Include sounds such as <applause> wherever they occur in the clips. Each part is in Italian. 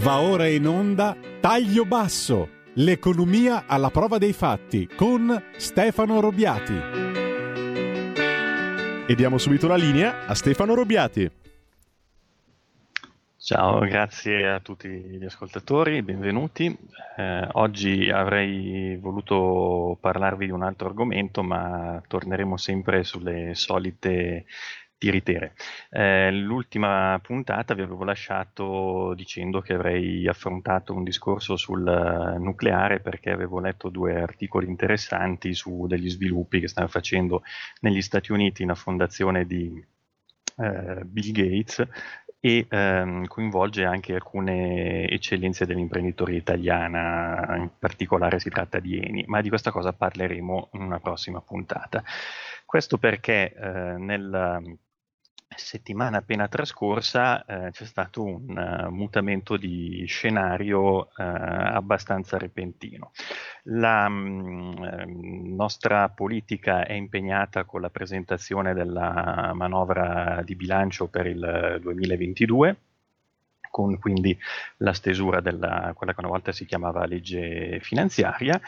Va ora in onda Taglio Basso, l'economia alla prova dei fatti con Stefano Robbiati. E diamo subito la linea a Stefano Robbiati. Ciao, grazie a tutti gli ascoltatori, benvenuti. Eh, oggi avrei voluto parlarvi di un altro argomento, ma torneremo sempre sulle solite tiritere. Eh, l'ultima puntata vi avevo lasciato dicendo che avrei affrontato un discorso sul nucleare perché avevo letto due articoli interessanti su degli sviluppi che stanno facendo negli Stati Uniti una fondazione di eh, Bill Gates e ehm, coinvolge anche alcune eccellenze dell'imprenditoria italiana, in particolare si tratta di Eni, ma di questa cosa parleremo in una prossima puntata. Questo perché eh, nel settimana appena trascorsa eh, c'è stato un uh, mutamento di scenario uh, abbastanza repentino. La mm, nostra politica è impegnata con la presentazione della manovra di bilancio per il 2022 con quindi la stesura della quella che una volta si chiamava legge finanziaria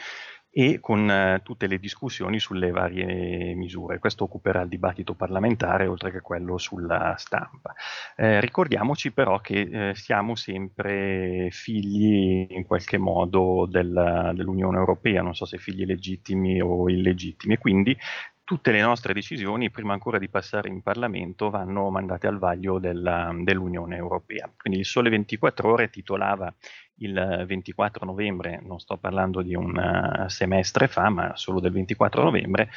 e con eh, tutte le discussioni sulle varie misure. Questo occuperà il dibattito parlamentare oltre che quello sulla stampa. Eh, ricordiamoci però che eh, siamo sempre figli in qualche modo del, dell'Unione Europea, non so se figli legittimi o illegittimi, e quindi tutte le nostre decisioni, prima ancora di passare in Parlamento, vanno mandate al vaglio della, dell'Unione Europea. Quindi il Sole 24 Ore titolava il 24 novembre, non sto parlando di un uh, semestre fa, ma solo del 24 novembre,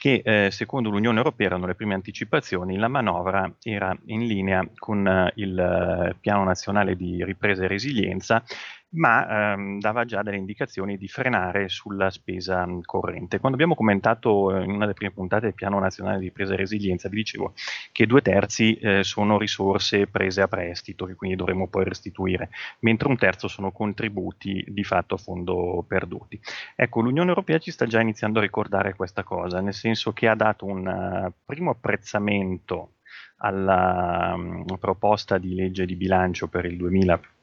che eh, secondo l'Unione Europea erano le prime anticipazioni, la manovra era in linea con uh, il uh, Piano Nazionale di Ripresa e Resilienza ma ehm, dava già delle indicazioni di frenare sulla spesa corrente. Quando abbiamo commentato eh, in una delle prime puntate del Piano Nazionale di Ripresa e Resilienza, vi dicevo che due terzi eh, sono risorse prese a prestito, che quindi dovremo poi restituire, mentre un terzo sono contributi di fatto a fondo perduti. Ecco, l'Unione Europea ci sta già iniziando a ricordare questa cosa, nel senso che ha dato un uh, primo apprezzamento alla um, proposta di legge di bilancio per il 2020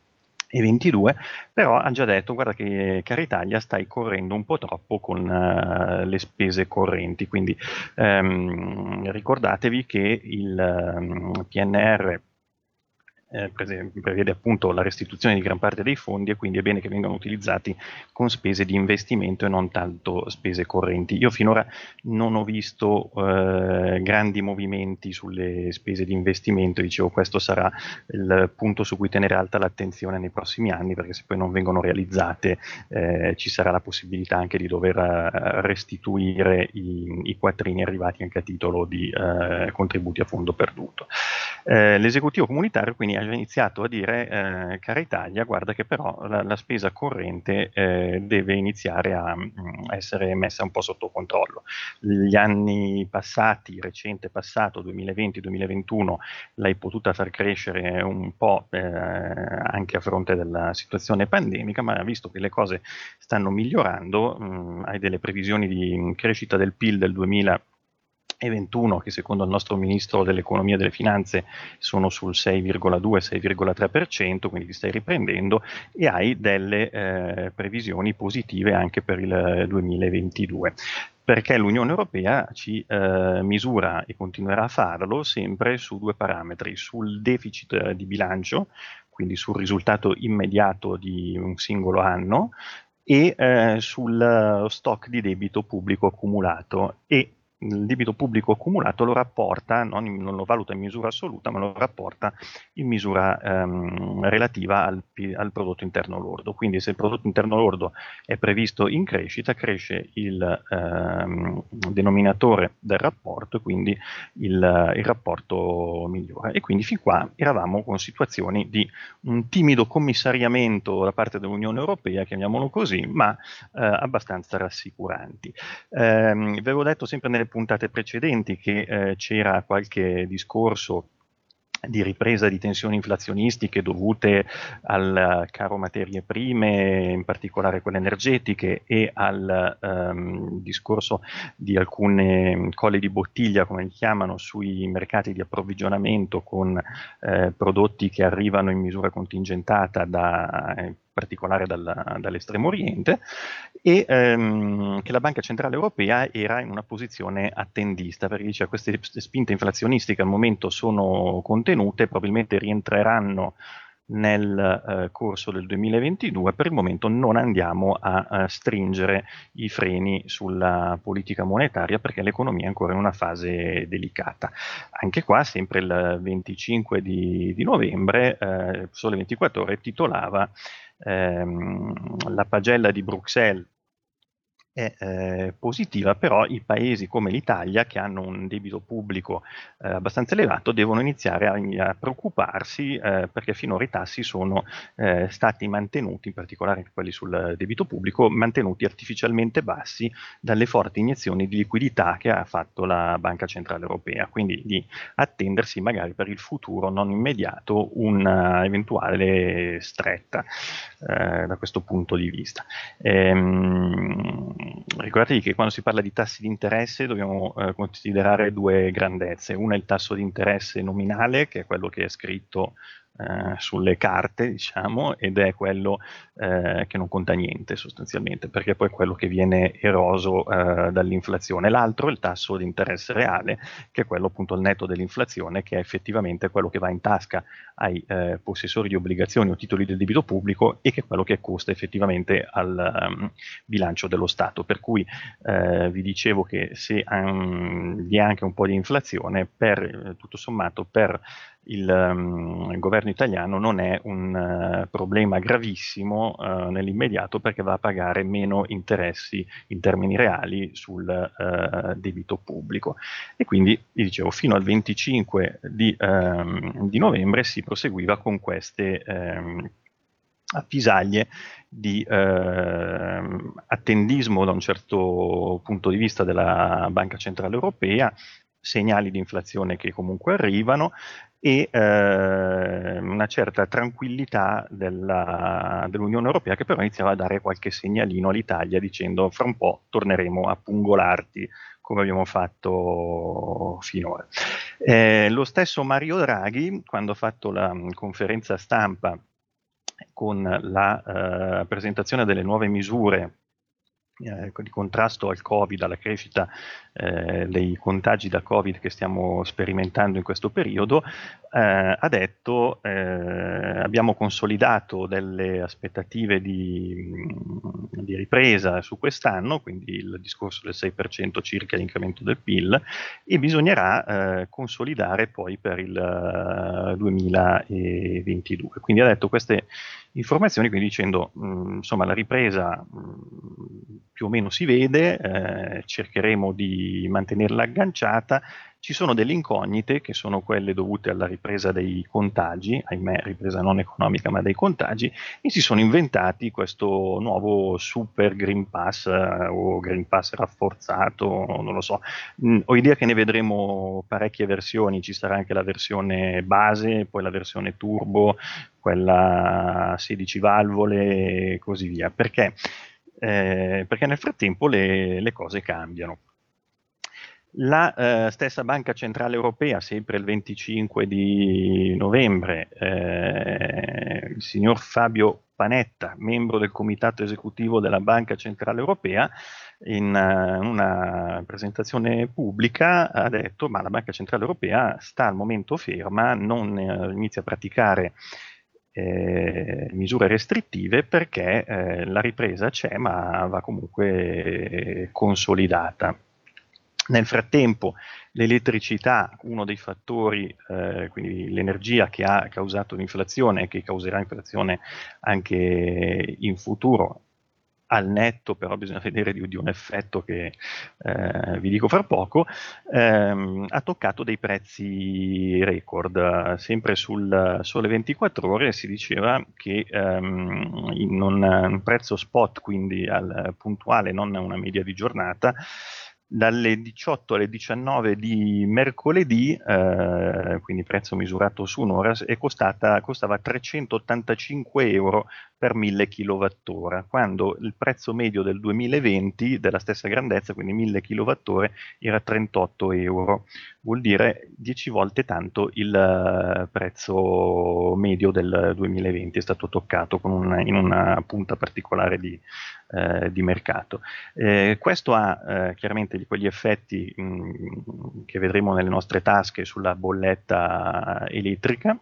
e 22, però ha già detto guarda che cara Italia stai correndo un po' troppo con uh, le spese correnti, quindi um, ricordatevi che il um, PNR eh, prevede appunto la restituzione di gran parte dei fondi e quindi è bene che vengano utilizzati con spese di investimento e non tanto spese correnti. Io finora non ho visto eh, grandi movimenti sulle spese di investimento, dicevo questo sarà il punto su cui tenere alta l'attenzione nei prossimi anni perché se poi non vengono realizzate eh, ci sarà la possibilità anche di dover uh, restituire i, i, quattrini arrivati anche a titolo di uh, contributi a fondo perduto. Eh, l'esecutivo comunitario quindi ha iniziato a dire, eh, cara Italia, guarda che però la, la spesa corrente eh, deve iniziare a, a, mm, essere messa un po' sotto controllo. Gli anni passati, recente passato, 2020-2021, l'hai potuta far crescere un po' eh, anche a fronte della situazione pandemica, ma visto che le cose stanno migliorando, mh, mm, hai delle previsioni di crescita del PIL del 2020 e 21 che secondo il nostro ministro dell'economia e delle finanze sono sul 6,2-6,3%, quindi ti stai riprendendo e hai delle eh, previsioni positive anche per il 2022 perché l'Unione Europea ci eh, misura e continuerà a farlo sempre su due parametri, sul deficit di bilancio, quindi sul risultato immediato di un singolo anno, e eh, sul stock di debito pubblico accumulato e il debito pubblico accumulato lo rapporta, non, non, lo valuta in misura assoluta, ma lo rapporta in misura ehm, relativa al, al, prodotto interno lordo. Quindi se il prodotto interno lordo è previsto in crescita, cresce il ehm, denominatore del rapporto e quindi il, il, rapporto migliora. E quindi fin qua eravamo con situazioni di un timido commissariamento da parte dell'Unione Europea, chiamiamolo così, ma eh, abbastanza rassicuranti. Eh, vi avevo detto sempre nelle puntate precedenti che eh, c'era qualche discorso di ripresa di tensioni inflazionistiche dovute al caro materie prime, in particolare quelle energetiche, e al ehm, discorso di alcune colli di bottiglia, come li chiamano, sui mercati di approvvigionamento con eh, prodotti che arrivano in misura contingentata da eh, particolare dal, dall'estremo oriente, e ehm, che la Banca Centrale Europea era in una posizione attendista, perché dice queste spinte inflazionistiche al momento sono contenute, probabilmente rientreranno nel eh, corso del 2022, per il momento non andiamo a, a, stringere i freni sulla politica monetaria perché l'economia è ancora in una fase delicata. Anche qua, sempre il 25 di, di novembre, eh, Sole 24 ore titolava ehm, la pagella di Bruxelles è eh, positiva, però i paesi come l'Italia, che hanno un debito pubblico eh, abbastanza elevato, devono iniziare a, a preoccuparsi eh, perché finora i tassi sono eh, stati mantenuti, in particolare quelli sul debito pubblico, mantenuti artificialmente bassi dalle forti iniezioni di liquidità che ha fatto la Banca Centrale Europea, quindi di attendersi magari per il futuro non immediato un'eventuale stretta eh, da questo punto di vista. Ehm, ricordatevi che quando si parla di tassi di interesse dobbiamo eh, considerare due grandezze. Una è il tasso di interesse nominale, che è quello che è scritto eh, sulle carte, diciamo, ed è quello eh, che non conta niente sostanzialmente, perché poi è quello che viene eroso eh, dall'inflazione. L'altro è il tasso di interesse reale, che è quello appunto al netto dell'inflazione, che è effettivamente quello che va in tasca ai eh, possessori di obbligazioni o titoli del debito pubblico e che è quello che costa effettivamente al um, bilancio dello Stato. Per cui eh, vi dicevo che se um, vi è anche un po' di inflazione, per tutto sommato per il, um, il, governo italiano non è un uh, problema gravissimo uh, nell'immediato perché va a pagare meno interessi in termini reali sul uh, debito pubblico. E quindi, dicevo, fino al 25 di, um, di novembre si proseguiva con queste um, avvisaglie di eh, attendismo da un certo punto di vista della Banca Centrale Europea, segnali di inflazione che comunque arrivano, e eh, una certa tranquillità della, dell'Unione Europea che però iniziava a dare qualche segnalino all'Italia dicendo fra un po' torneremo a pungolarti come abbiamo fatto finora. Eh, lo stesso Mario Draghi, quando ha fatto la conferenza stampa con la eh, presentazione delle nuove misure eh, di contrasto al Covid, alla crescita eh, dei contagi da Covid che stiamo sperimentando in questo periodo, eh, ha detto eh, abbiamo consolidato delle aspettative di, di, ripresa su quest'anno, quindi il discorso del 6% circa l'incremento del PIL, e bisognerà eh, consolidare poi per il 2022. Eh, quindi ha detto queste informazioni, quindi dicendo mh, insomma la ripresa mh, più o meno si vede, eh, cercheremo di mantenerla agganciata ci sono delle incognite che sono quelle dovute alla ripresa dei contagi, ahimè ripresa non economica ma dei contagi, e si sono inventati questo nuovo super Green Pass eh, o Green Pass rafforzato, non lo so. Mm, ho idea che ne vedremo parecchie versioni, ci sarà anche la versione base, poi la versione turbo, quella 16 valvole e così via. Perché? Eh, perché nel frattempo le, le cose cambiano. La eh, stessa Banca Centrale Europea, sempre il 25 di novembre, eh, il signor Fabio Panetta, membro del comitato esecutivo della Banca Centrale Europea, in uh, una presentazione pubblica ha detto ma la Banca Centrale Europea sta al momento ferma, non uh, inizia a praticare eh, misure restrittive perché eh, la ripresa c'è ma va comunque consolidata. Nel frattempo l'elettricità, uno dei fattori, eh, quindi l'energia che ha causato l'inflazione e che causerà inflazione anche in futuro, al netto però bisogna <laughs> vedere di, di un effetto che eh, vi dico fra poco, ehm, ha toccato dei prezzi record. Sempre sul Sole 24 ore si diceva che ehm, in un, prezzo spot, quindi al puntuale, non una media di giornata, dalle 18 alle 19 di mercoledì, eh, quindi prezzo misurato su un'ora, costata, costava 385 euro per 1000 kWh, quando il prezzo medio del 2020 della stessa grandezza, quindi 1000 kWh, era 38 euro, vuol dire 10 volte tanto il uh, prezzo medio del 2020, è stato toccato una, in una punta particolare di, uh, di mercato. Eh, questo ha uh, chiaramente quegli effetti mh, che vedremo nelle nostre tasche sulla bolletta elettrica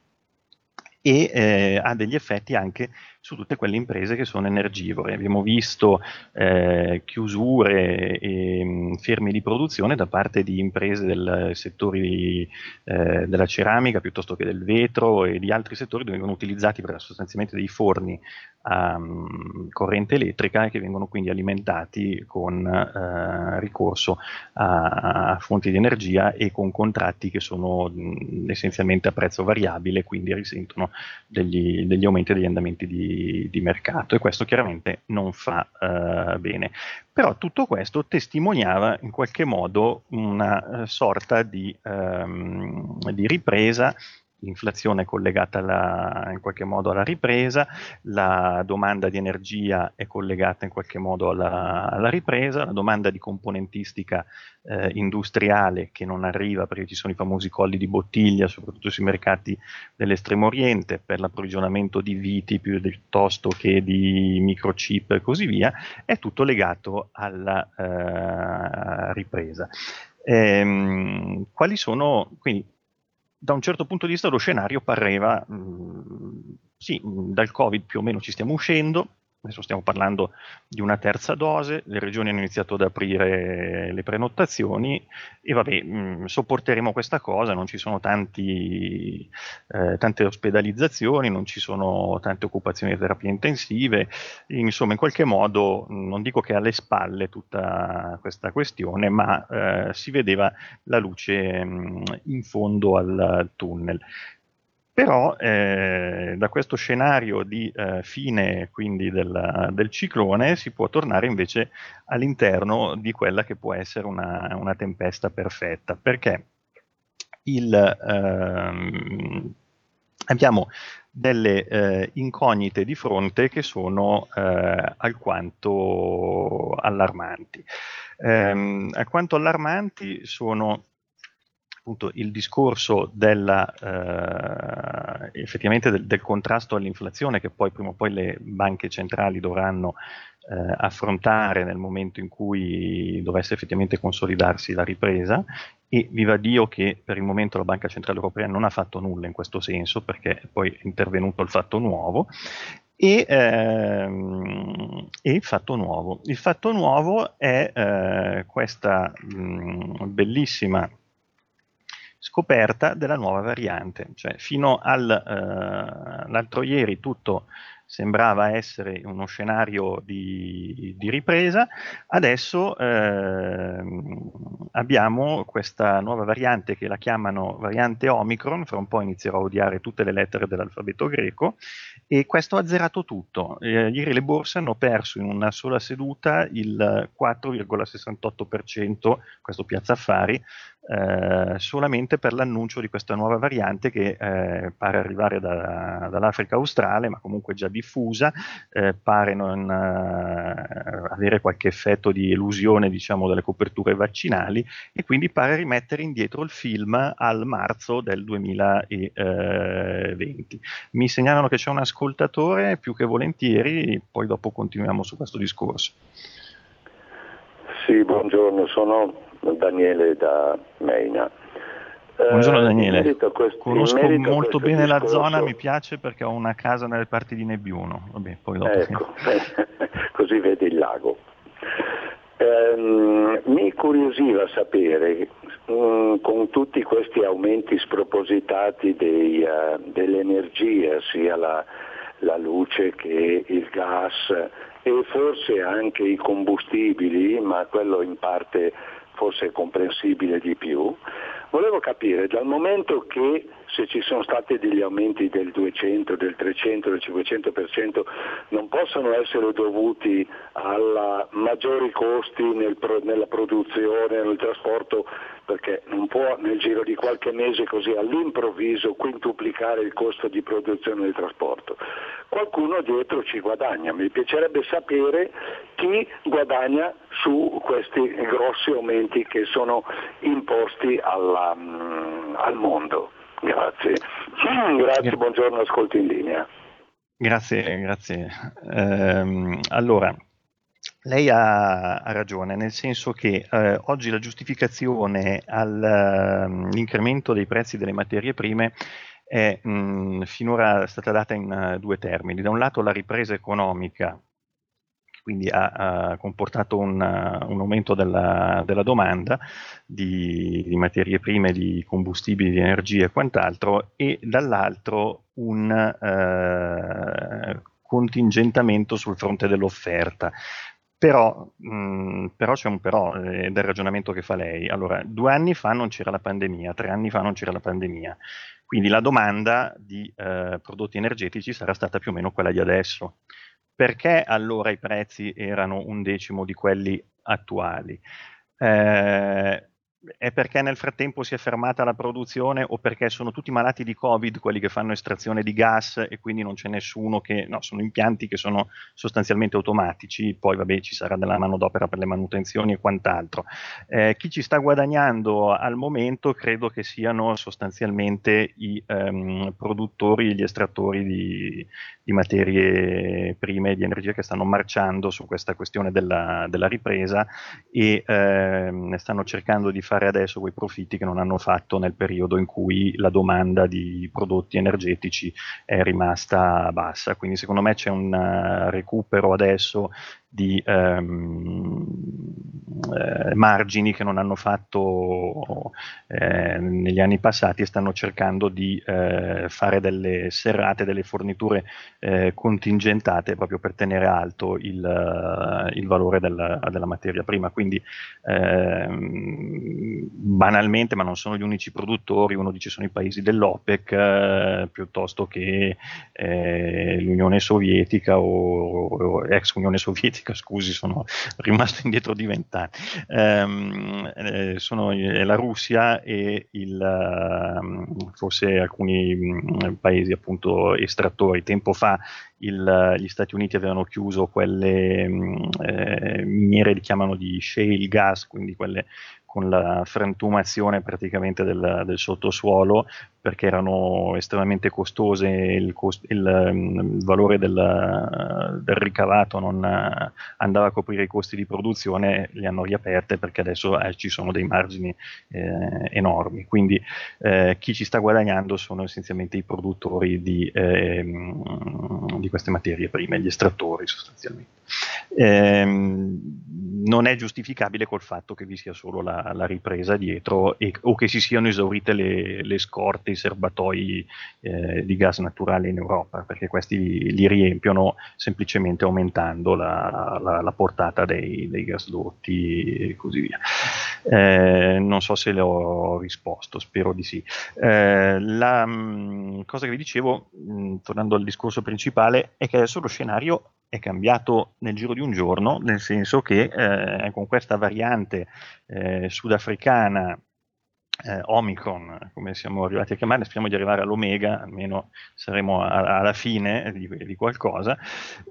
e eh, ha degli effetti anche su tutte quelle imprese che sono energivore. Abbiamo visto eh, chiusure e mm, fermi di produzione da parte di imprese del settore di, eh, della ceramica piuttosto che del vetro e di altri settori dove vengono utilizzati sostanzialmente dei forni a um, corrente elettrica che vengono quindi alimentati con uh, ricorso a, a, fonti di energia e con contratti che sono mh, mm, essenzialmente a prezzo variabile, quindi risentono degli, degli aumenti degli andamenti di, di, mercato e questo chiaramente non fa uh, bene. Però tutto questo testimoniava in qualche modo una uh, sorta di, um, di ripresa l'inflazione è collegata alla, in qualche modo alla ripresa, la domanda di energia è collegata in qualche modo alla, alla ripresa, la domanda di componentistica eh, industriale che non arriva perché ci sono i famosi colli di bottiglia, soprattutto sui mercati dell'estremo oriente, per l'approvvigionamento di viti piuttosto che di microchip e così via, è tutto legato alla eh, ripresa. Ehm, quali sono, quindi da un certo punto di vista lo scenario pareva, mh, mm, sì, dal Covid più o meno ci stiamo uscendo, adesso stiamo parlando di una terza dose, le regioni hanno iniziato ad aprire le prenotazioni e vabbè, mh, mm, sopporteremo questa cosa, non ci sono tanti, eh, tante ospedalizzazioni, non ci sono tante occupazioni di terapie intensive, insomma in qualche modo non dico che alle spalle tutta questa questione, ma eh, si vedeva la luce mh, in fondo al tunnel. Però eh, da questo scenario di eh, fine quindi del, del, ciclone si può tornare invece all'interno di quella che può essere una, una tempesta perfetta, perché il, ehm, abbiamo delle eh, incognite di fronte che sono eh, alquanto allarmanti. Eh, alquanto allarmanti sono appunto il discorso della, eh, effettivamente del, del, contrasto all'inflazione che poi prima o poi le banche centrali dovranno eh, affrontare nel momento in cui dovesse effettivamente consolidarsi la ripresa e viva Dio che per il momento la Banca Centrale Europea non ha fatto nulla in questo senso perché poi è intervenuto il fatto nuovo e, ehm, e, il fatto nuovo. Il fatto nuovo è eh, questa mh, bellissima scoperta della nuova variante, cioè fino all'altro eh, ieri tutto sembrava essere uno scenario di, di ripresa, adesso eh, abbiamo questa nuova variante che la chiamano variante Omicron, fra un po' inizierò a odiare tutte le lettere dell'alfabeto greco, e questo ha zerato tutto. Eh, ieri le borse hanno perso in una sola seduta il 4,68%, questo piazza affari, eh, solamente per l'annuncio di questa nuova variante che eh, pare arrivare da, dall'Africa australe, ma comunque già diffusa, eh, pare non eh, avere qualche effetto di elusione diciamo, delle coperture vaccinali e quindi pare rimettere indietro il film al marzo del 2020. Mi segnalano che c'è un ascoltatore, più che volentieri, poi dopo continuiamo su questo discorso. Sì, buongiorno, sono Daniele da Meina. Buongiorno eh, Daniele, conosco molto bene discorso... la zona, mi piace perché ho una casa nelle parti di Nebbiuno. Vabbè, poi dopo ecco, <laughs> così vedi il lago. Eh, mi curiosiva sapere, mm, con tutti questi aumenti spropositati dei, uh, dell'energia, sia la, la luce che il gas e forse anche i combustibili, ma quello in parte forse comprensibile di più, Volevo capire, dal momento che se ci sono stati degli aumenti del 200, del 300, del 500%, non possono essere dovuti a maggiori costi nel, nella produzione, nel trasporto, perché non può nel giro di qualche mese così all'improvviso quintuplicare il costo di produzione del trasporto. Qualcuno dietro ci guadagna, mi piacerebbe sapere chi guadagna su questi grossi aumenti che sono imposti alla, mm, al mondo. Grazie. <clears throat> Grazie, buongiorno, ascolti in linea. Grazie, grazie. Eh, allora, lei ha, ha, ragione, nel senso che eh, oggi la giustificazione all'incremento ehm, dei prezzi delle materie prime è mh, finora stata data in uh, due termini. Da un lato la ripresa economica quindi ha, ha comportato un, un aumento della, della domanda di, di, materie prime, di combustibili, di energia e quant'altro, e dall'altro un eh, contingentamento sul fronte dell'offerta. Però, mh, però, c'è un però eh, del ragionamento che fa lei. Allora, due anni fa non c'era la pandemia, tre anni fa non c'era la pandemia, quindi la domanda di eh, prodotti energetici sarà stata più o meno quella di adesso. Perché allora i prezzi erano un decimo di quelli attuali? Eh, è perché nel frattempo si è fermata la produzione o perché sono tutti malati di Covid quelli che fanno estrazione di gas e quindi non c'è nessuno che, no, sono impianti che sono sostanzialmente automatici, poi vabbè ci sarà della manodopera per le manutenzioni e quant'altro. Eh, chi ci sta guadagnando al momento credo che siano sostanzialmente i ehm, produttori e gli estrattori di, di, materie prime e di energia che stanno marciando su questa questione della, della ripresa e ehm, stanno cercando di fare fare adesso quei profitti che non hanno fatto nel periodo in cui la domanda di prodotti energetici è rimasta bassa. Quindi secondo me c'è un uh, recupero adesso di ehm, eh, margini che non hanno fatto eh, negli anni passati e stanno cercando di eh, fare delle serrate, delle forniture eh, contingentate proprio per tenere alto il, uh, il valore del, della materia prima. Quindi ehm, banalmente, ma non sono gli unici produttori, uno dice sono i paesi dell'OPEC eh, piuttosto che eh, l'Unione Sovietica o, o ex Unione Sovietica Sovietica, scusi, sono <laughs> rimasto indietro di vent'anni. Um, eh, sono la Russia e il, uh, forse alcuni um, paesi appunto estrattori. Tempo fa il, gli Stati Uniti avevano chiuso quelle um, eh, miniere che chiamano di shale gas, quindi quelle con la frantumazione praticamente del, del sottosuolo perché erano estremamente costose, il, cost- il, il valore del, del, ricavato non uh, andava a coprire i costi di produzione, li hanno riaperte perché adesso eh, ci sono dei margini eh, enormi. Quindi eh, chi ci sta guadagnando sono essenzialmente i produttori di, ehm, di queste materie prime, gli estrattori sostanzialmente. Ehm, non è giustificabile col fatto che vi sia solo la, la ripresa dietro e, o che si siano esaurite le, le scorte, i serbatoi eh, di gas naturale in Europa, perché questi li, riempiono semplicemente aumentando la, la, la portata dei, dei, gasdotti e così via. Eh, non so se le ho risposto, spero di sì. Eh, la mh, mm, cosa che vi dicevo, mh, mm, tornando al discorso principale, è che adesso lo scenario è cambiato nel giro di un giorno, nel senso che eh, con questa variante eh, sudafricana eh, Omicron, come siamo arrivati a chiamare, speriamo di arrivare all'Omega, almeno saremo a, alla fine di, di qualcosa.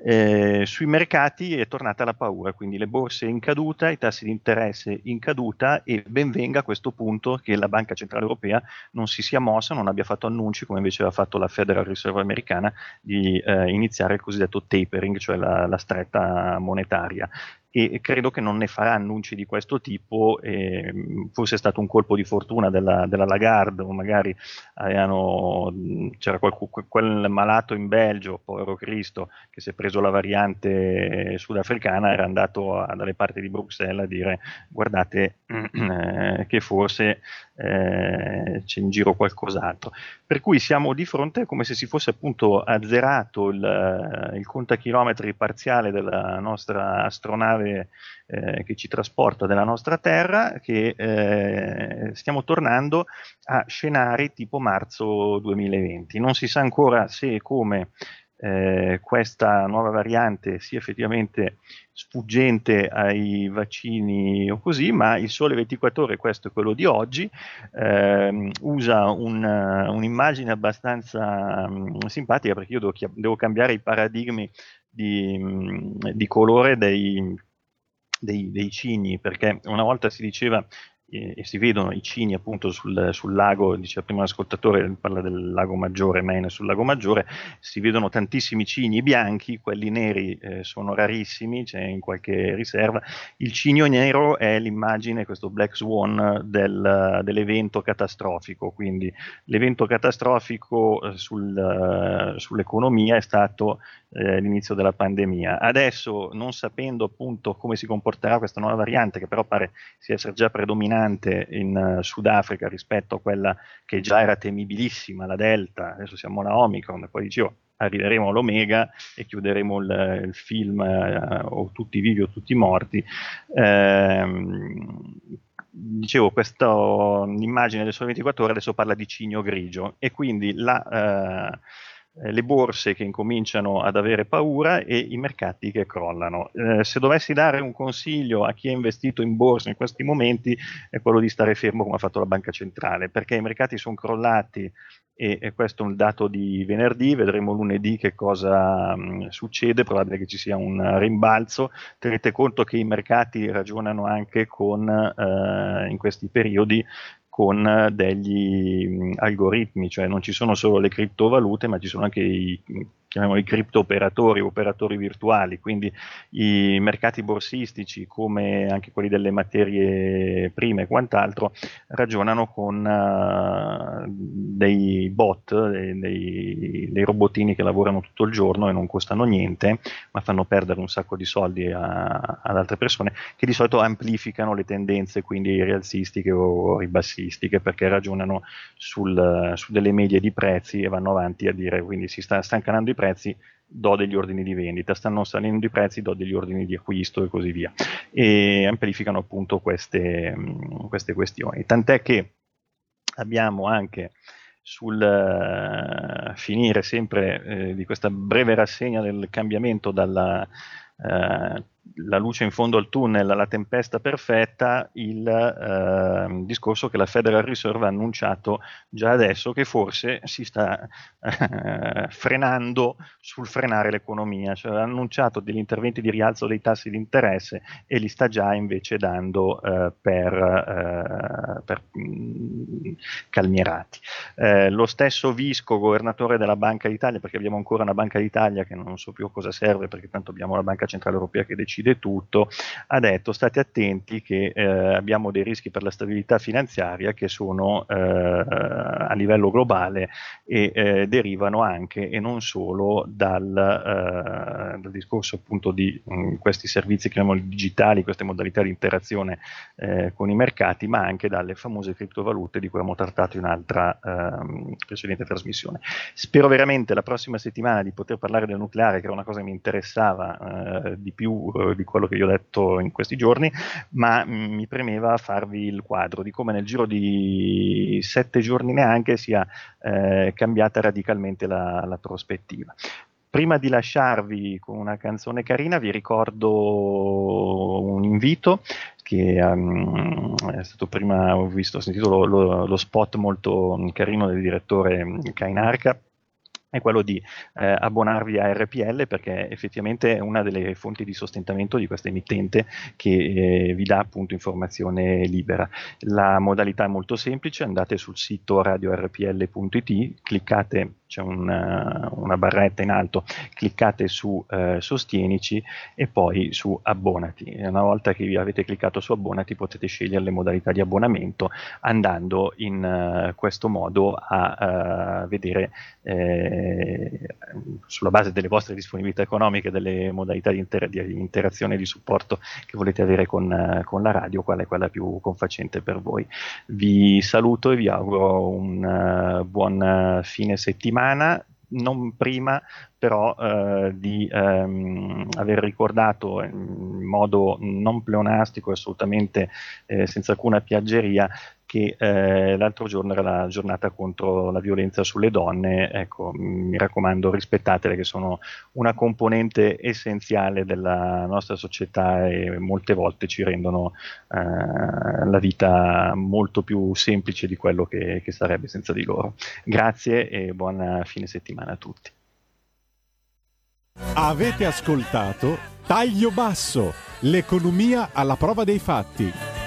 Eh, sui mercati è tornata la paura, quindi le borse in caduta, i tassi di interesse in caduta e ben venga a questo punto che la Banca Centrale Europea non si sia mossa, non abbia fatto annunci come invece aveva fatto la Federal Reserve americana di eh, iniziare il cosiddetto tapering, cioè la, la stretta monetaria e credo che non ne farà annunci di questo tipo, eh, forse è stato un colpo di fortuna della, della Lagarde o magari avevano, c'era qualcuno, quel malato in Belgio, povero Cristo, che si è preso la variante sudafricana, era andato a, dalle parti di Bruxelles a dire guardate eh, <clears throat> che forse eh, c'è in giro qualcos'altro. Per cui siamo di fronte come se si fosse appunto azzerato il, il contachilometri parziale della nostra astronave nave eh, che ci trasporta della nostra Terra, che eh, stiamo tornando a scenari tipo marzo 2020. Non si sa ancora se e come eh, questa nuova variante sia effettivamente sfuggente ai vaccini o così, ma il Sole 24 ore, questo è quello di oggi, eh, usa un, un'immagine abbastanza um, simpatica perché io devo, devo, cambiare i paradigmi di, um, di colore dei, dei, dei, cigni, perché una volta si diceva e, si vedono i cini appunto sul, sul, lago, diceva prima l'ascoltatore, parla del lago Maggiore, Maine sul lago Maggiore, si vedono tantissimi cini bianchi, quelli neri eh, sono rarissimi, c'è in qualche riserva. Il cigno nero è l'immagine, questo Black Swan, del, dell'evento catastrofico, quindi l'evento catastrofico eh, sul, uh, sull'economia è stato eh, l'inizio della pandemia. Adesso, non sapendo appunto come si comporterà questa nuova variante, che però pare sia essere già predominante in uh, Sudafrica rispetto a quella che già era temibilissima, la Delta, adesso siamo alla Omicron, poi dicevo arriveremo all'Omega e chiuderemo il, il film uh, o tutti vivi o tutti morti. Ehm, dicevo, questa immagine del Sole 24 ore adesso parla di cigno grigio e quindi la... Eh, le borse che incominciano ad avere paura e i mercati che crollano. Eh, se dovessi dare un consiglio a chi è investito in borsa in questi momenti è quello di stare fermo come ha fatto la banca centrale, perché i mercati sono crollati e, e questo è un dato di venerdì, vedremo lunedì che cosa mh, succede, probabile che ci sia un rimbalzo, tenete conto che i mercati ragionano anche con eh, in questi periodi con degli algoritmi, cioè non ci sono solo le criptovalute, ma ci sono anche i chiamiamoli cripto operatori, operatori virtuali, quindi i mercati borsistici come anche quelli delle materie prime e quant'altro ragionano con uh, dei bot, dei, dei, robotini che lavorano tutto il giorno e non costano niente, ma fanno perdere un sacco di soldi a, ad altre persone che di solito amplificano le tendenze quindi rialzistiche o ribassistiche perché ragionano sul, su delle medie di prezzi e vanno avanti a dire quindi si sta, stanno calando i prezzi prezzi, do degli ordini di vendita, stanno salendo i prezzi, do degli ordini di acquisto e così via. E amplificano appunto queste, queste questioni. Tant'è che abbiamo anche sul uh, finire sempre eh, di questa breve rassegna del cambiamento dalla uh, la luce in fondo al tunnel, la tempesta perfetta, il eh, discorso che la Federal Reserve ha annunciato già adesso che forse si sta eh, frenando sul frenare l'economia, cioè ha annunciato degli interventi di rialzo dei tassi di interesse e li sta già invece dando eh, per, eh, per mh, mm, calmierati. Eh, lo stesso Visco, governatore della Banca d'Italia, perché abbiamo ancora una Banca d'Italia che non so più a cosa serve perché tanto abbiamo la Banca Centrale Europea che decide decide tutto, ha detto state attenti che eh, abbiamo dei rischi per la stabilità finanziaria che sono eh, a livello globale e eh, derivano anche e non solo dal, eh, dal discorso appunto di mh, mm, questi servizi digitali, queste modalità di interazione eh, con i mercati, ma anche dalle famose criptovalute di cui abbiamo trattato in un'altra ehm, precedente trasmissione. Spero veramente la prossima settimana di poter parlare del nucleare, che era una cosa che mi interessava eh, di più di quello che vi ho detto in questi giorni, ma mh, mi premeva farvi il quadro di come nel giro di sette giorni neanche sia eh, cambiata radicalmente la, la prospettiva. Prima di lasciarvi con una canzone carina, vi ricordo un invito che um, è stato prima, ho visto, ho sentito lo, lo, lo spot molto carino del direttore Kainarka è quello di eh, abbonarvi a RPL perché effettivamente è una delle fonti di sostentamento di questa emittente che eh, vi dà appunto informazione libera. La modalità è molto semplice, andate sul sito radiorpl.it, cliccate c'è una, una, barretta in alto, cliccate su eh, Sostienici e poi su Abbonati. Una volta che avete cliccato su Abbonati potete scegliere le modalità di abbonamento andando in uh, questo modo a uh, vedere eh, sulla base delle vostre disponibilità economiche, delle modalità di, inter- di interazione e di supporto che volete avere con, uh, con, la radio, qual è quella più confacente per voi. Vi saluto e vi auguro un buon fine settimana settimana non prima però eh, di ehm, aver ricordato in modo non pleonastico, assolutamente eh, senza alcuna piaggeria, che eh, l'altro giorno era la giornata contro la violenza sulle donne, ecco, mi raccomando rispettatele che sono una componente essenziale della nostra società e molte volte ci rendono eh, la vita molto più semplice di quello che, che sarebbe senza di loro. Grazie e buona fine settimana a tutti. Avete ascoltato Taglio Basso, l'economia alla prova dei fatti